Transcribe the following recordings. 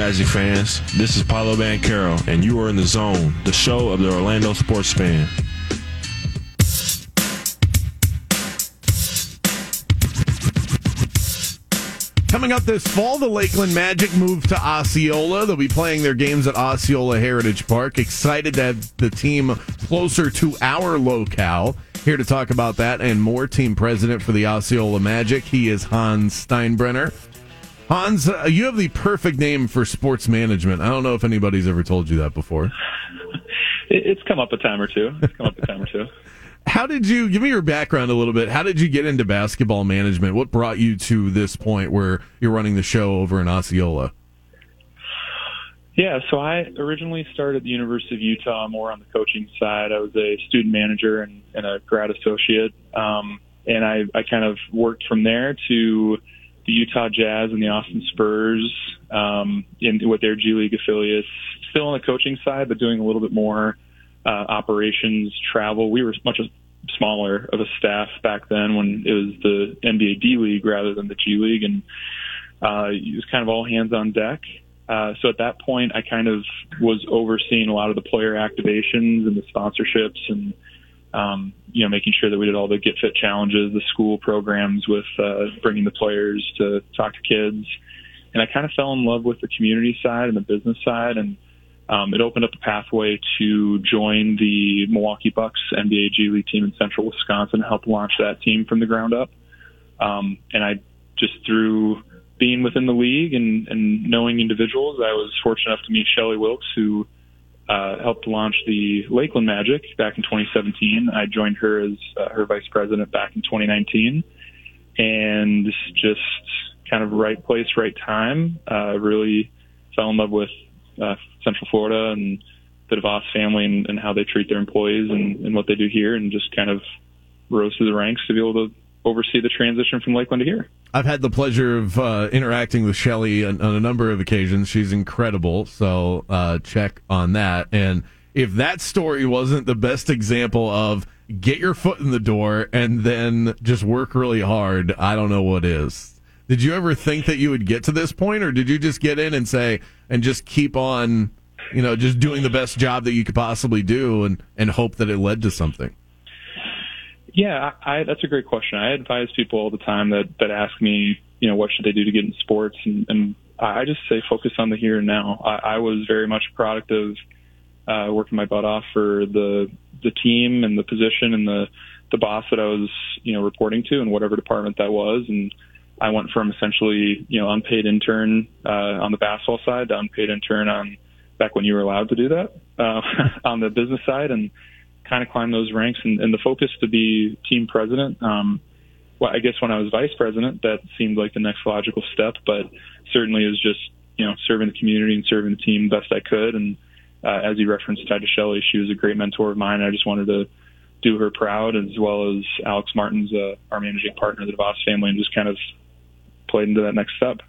Magic fans? This is Paolo Banchero, and you are in the zone, the show of the Orlando sports fan. Coming up this fall, the Lakeland Magic move to Osceola. They'll be playing their games at Osceola Heritage Park. Excited to have the team closer to our locale. Here to talk about that and more, team president for the Osceola Magic. He is Hans Steinbrenner. Hans, uh, you have the perfect name for sports management. I don't know if anybody's ever told you that before. It's come up a time or two. It's come up a time or two. How did you give me your background a little bit? How did you get into basketball management? What brought you to this point where you're running the show over in Osceola? Yeah, so I originally started at the University of Utah more on the coaching side. I was a student manager and, and a grad associate. Um, and I, I kind of worked from there to the Utah Jazz and the Austin Spurs um, in with their G League affiliates, still on the coaching side, but doing a little bit more uh, operations, travel. We were much smaller of a staff back then when it was the NBA D League rather than the G League, and uh, it was kind of all hands on deck. Uh, so at that point, I kind of was overseeing a lot of the player activations and the sponsorships and um, you know, making sure that we did all the Get Fit challenges, the school programs with uh, bringing the players to talk to kids. And I kind of fell in love with the community side and the business side, and um, it opened up a pathway to join the Milwaukee Bucks NBA G League team in Central Wisconsin, and help launch that team from the ground up. Um, and I just through being within the league and, and knowing individuals, I was fortunate enough to meet Shelly Wilkes, who uh, helped launch the Lakeland Magic back in 2017. I joined her as uh, her vice president back in 2019, and just kind of right place, right time. Uh, really fell in love with uh, Central Florida and the DeVos family and, and how they treat their employees and, and what they do here, and just kind of rose through the ranks to be able to oversee the transition from Lakeland to here. I've had the pleasure of uh, interacting with Shelly on, on, a number of occasions. She's incredible. So uh, check on that. And if that story wasn't the best example of get your foot in the door and then just work really hard, I don't know what is. Did you ever think that you would get to this point, or did you just get in and say and just keep on, you know, just doing the best job that you could possibly do and and hope that it led to something? Yeah, I, that's a great question. I advise people all the time that that ask me, you know, what should they do to get in sports, and, and I just say focus on the here and now. I, I was very much a product of uh, working my butt off for the the team and the position and the the boss that I was, you know, reporting to in whatever department that was, and I went from essentially, you know, unpaid intern uh, on the basketball side to unpaid intern on back when you were allowed to do that uh, on the business side, and kind of climb those ranks and, and the focus to be team president. Um, well, I guess when I was vice president, that seemed like the next logical step, but certainly was just, you know, serving the community and serving the team best I could. And uh, as you referenced, Tidy Shelly, she was a great mentor of mine. I just wanted to do her proud as well as Alex Martins, uh, our managing partner, the DeVos family, and just kind of played into that next step.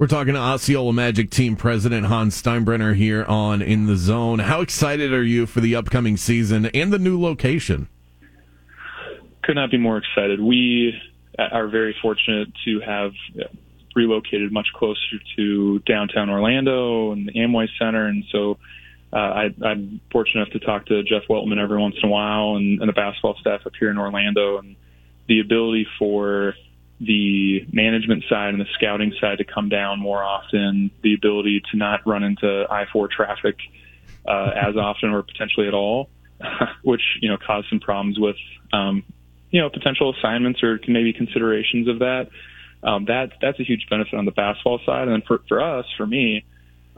We're talking to Osceola Magic team president Hans Steinbrenner here on In the Zone. How excited are you for the upcoming season and the new location? Could not be more excited. We are very fortunate to have relocated much closer to downtown Orlando and the Amway Center, and so uh, I, I'm fortunate enough to talk to Jeff Weltman every once in a while and, and the basketball staff up here in Orlando, and the ability for the management side and the scouting side to come down more often, the ability to not run into I-4 traffic uh, as often or potentially at all, which you know caused some problems with um, you know potential assignments or maybe considerations of that. Um, that that's a huge benefit on the basketball side, and for for us, for me,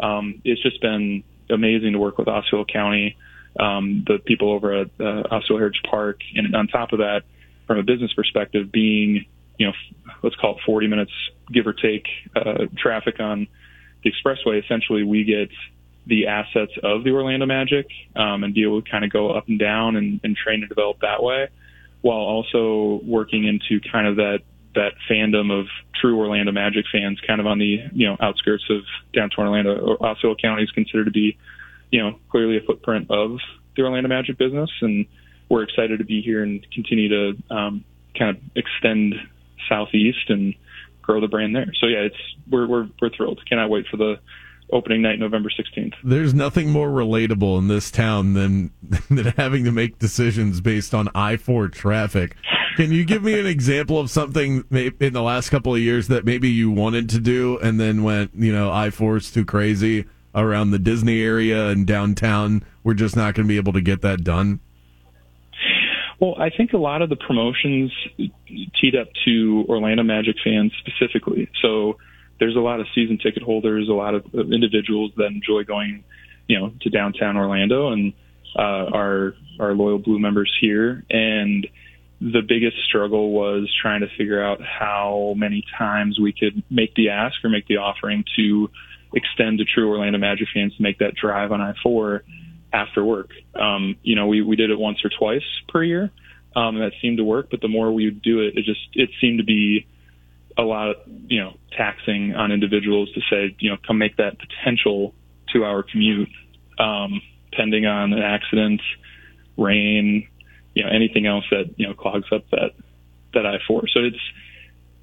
um, it's just been amazing to work with Osceola County, um, the people over at uh, Osceola Heritage Park, and on top of that, from a business perspective, being you know, let's call it 40 minutes, give or take, uh, traffic on the expressway, essentially we get the assets of the Orlando Magic um, and be able to kind of go up and down and, and train and develop that way, while also working into kind of that that fandom of true Orlando Magic fans, kind of on the you know outskirts of downtown Orlando. Osceola County is considered to be, you know, clearly a footprint of the Orlando Magic business, and we're excited to be here and continue to um, kind of extend southeast and grow the brand there. So yeah, it's we're we're we're thrilled. Cannot wait for the opening night, November 16th. There's nothing more relatable in this town than than having to make decisions based on I-4 traffic. Can you give me an example of something in the last couple of years that maybe you wanted to do and then went, you know, I-4 is too crazy around the Disney area and downtown? We're just not going to be able to get that done. Well, I think a lot of the promotions teed up to Orlando Magic fans specifically. So there's a lot of season ticket holders, a lot of individuals that enjoy going, you know, to downtown Orlando, and uh, our our loyal Blue members here. And the biggest struggle was trying to figure out how many times we could make the ask or make the offering to extend to true Orlando Magic fans to make that drive on I-4 after work. Um, you know, we, we did it once or twice per year, um, that seemed to work. But the more we would do it, it just it seemed to be a lot you know taxing on individuals to say you know come make that potential two hour commute um, pending on an accident rain you know anything else that you know clogs up that that I four so it's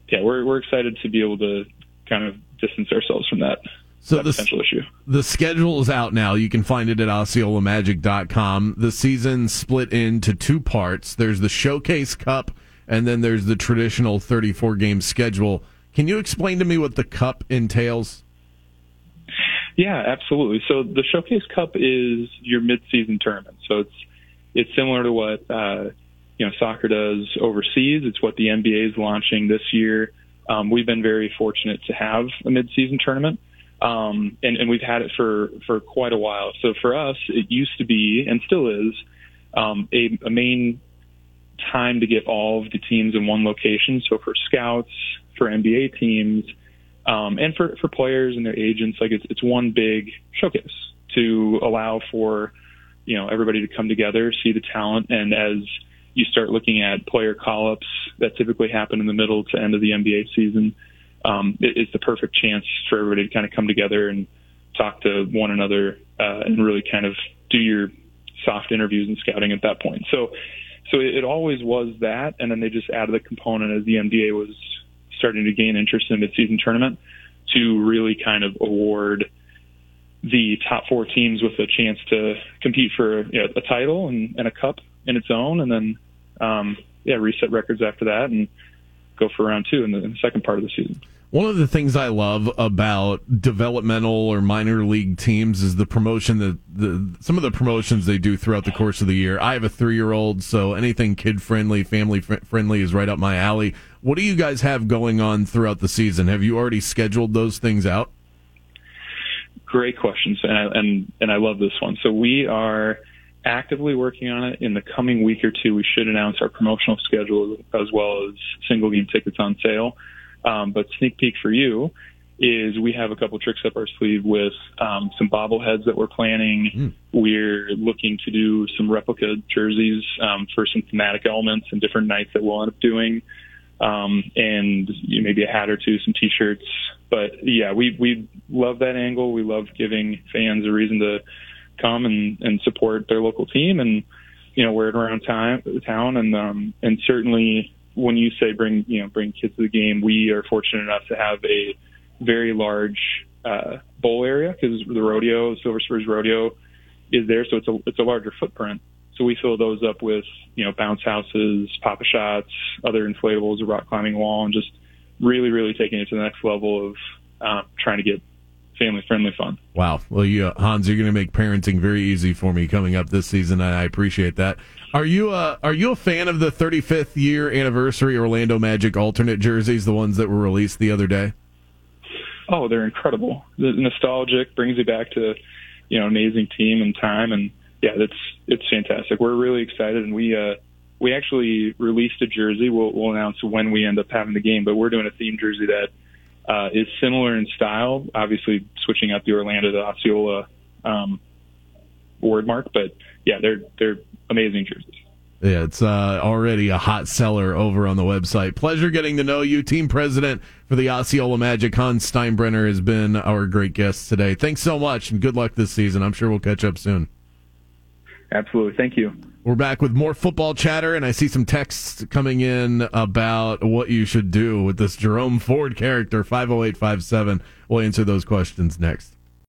yeah we're we're excited to be able to kind of distance ourselves from that so the, potential issue. The schedule is out now. You can find it at OsceolaMagic.com. The season split into two parts. There's the Showcase Cup and then there's the traditional 34 game schedule. Can you explain to me what the cup entails? Yeah, absolutely. So the Showcase Cup is your mid-season tournament. So it's it's similar to what uh, you know soccer does overseas. It's what the NBA is launching this year. Um, we've been very fortunate to have a mid-season tournament, um, and, and we've had it for for quite a while. So for us, it used to be and still is um, a, a main time to get all of the teams in one location. So for scouts, for NBA teams, um, and for, for players and their agents, like it's, it's one big showcase to allow for, you know, everybody to come together, see the talent. And as you start looking at player call ups that typically happen in the middle to end of the NBA season, um, it, it's the perfect chance for everybody to kind of come together and talk to one another uh, and really kind of do your soft interviews and scouting at that point. So so it, it always was that, and then they just added the component as the NBA was starting to gain interest in the midseason tournament to really kind of award the top four teams with a chance to compete for you know, a title and, and a cup in its own, and then um, yeah, reset records after that and go for round two in the, in the second part of the season. One of the things I love about developmental or minor league teams is the promotion that the some of the promotions they do throughout the course of the year. I have a three year old, so anything kid friendly, family friendly is right up my alley. What do you guys have going on throughout the season? Have you already scheduled those things out? Great questions, and I, and and I love this one. So we are actively working on it. In the coming week or two, we should announce our promotional schedule as well as single game tickets on sale. Um, but sneak peek for you is we have a couple tricks up our sleeve with um, some bobbleheads that we're planning. Mm. We're looking to do some replica jerseys um, for some thematic elements and different nights that we'll end up doing. Um, and you know, maybe a hat or two, some t-shirts. But yeah, we, we love that angle. We love giving fans a reason to come and, and support their local team and, you know, wear it around time, town. And, um, and certainly when you say bring you know bring kids to the game, we are fortunate enough to have a very large uh, bowl area because the rodeo, Silver Spurs Rodeo, is there, so it's a it's a larger footprint. So we fill those up with you know bounce houses, Pop-A-Shots, other inflatables, a rock climbing wall, and just really really taking it to the next level of uh, trying to get family friendly fun. Wow. Well, you, uh, Hans, you're going to make parenting very easy for me coming up this season, I appreciate that. Are you uh, are you a fan of the 35th year anniversary Orlando Magic alternate jerseys, the ones that were released the other day? Oh, they're incredible. The nostalgic brings you back to you know amazing team and time, and yeah, that's it's fantastic. We're really excited, and we uh, we actually released a jersey. We'll, we'll announce when we end up having the game, but we're doing a theme jersey that uh, is similar in style. Obviously, switching out the Orlando to Osceola um, word mark, but yeah, they're they're amazing jerseys. Yeah, it's uh, already a hot seller over on the website. Pleasure getting to know you. Team president for the Osceola Magic, Hans Steinbrenner, has been our great guest today. Thanks so much, and good luck this season. I'm sure we'll catch up soon. Absolutely. Thank you. We're back with more football chatter, and I see some texts coming in about what you should do with this Jerome Ford character, 50857. We'll answer those questions next.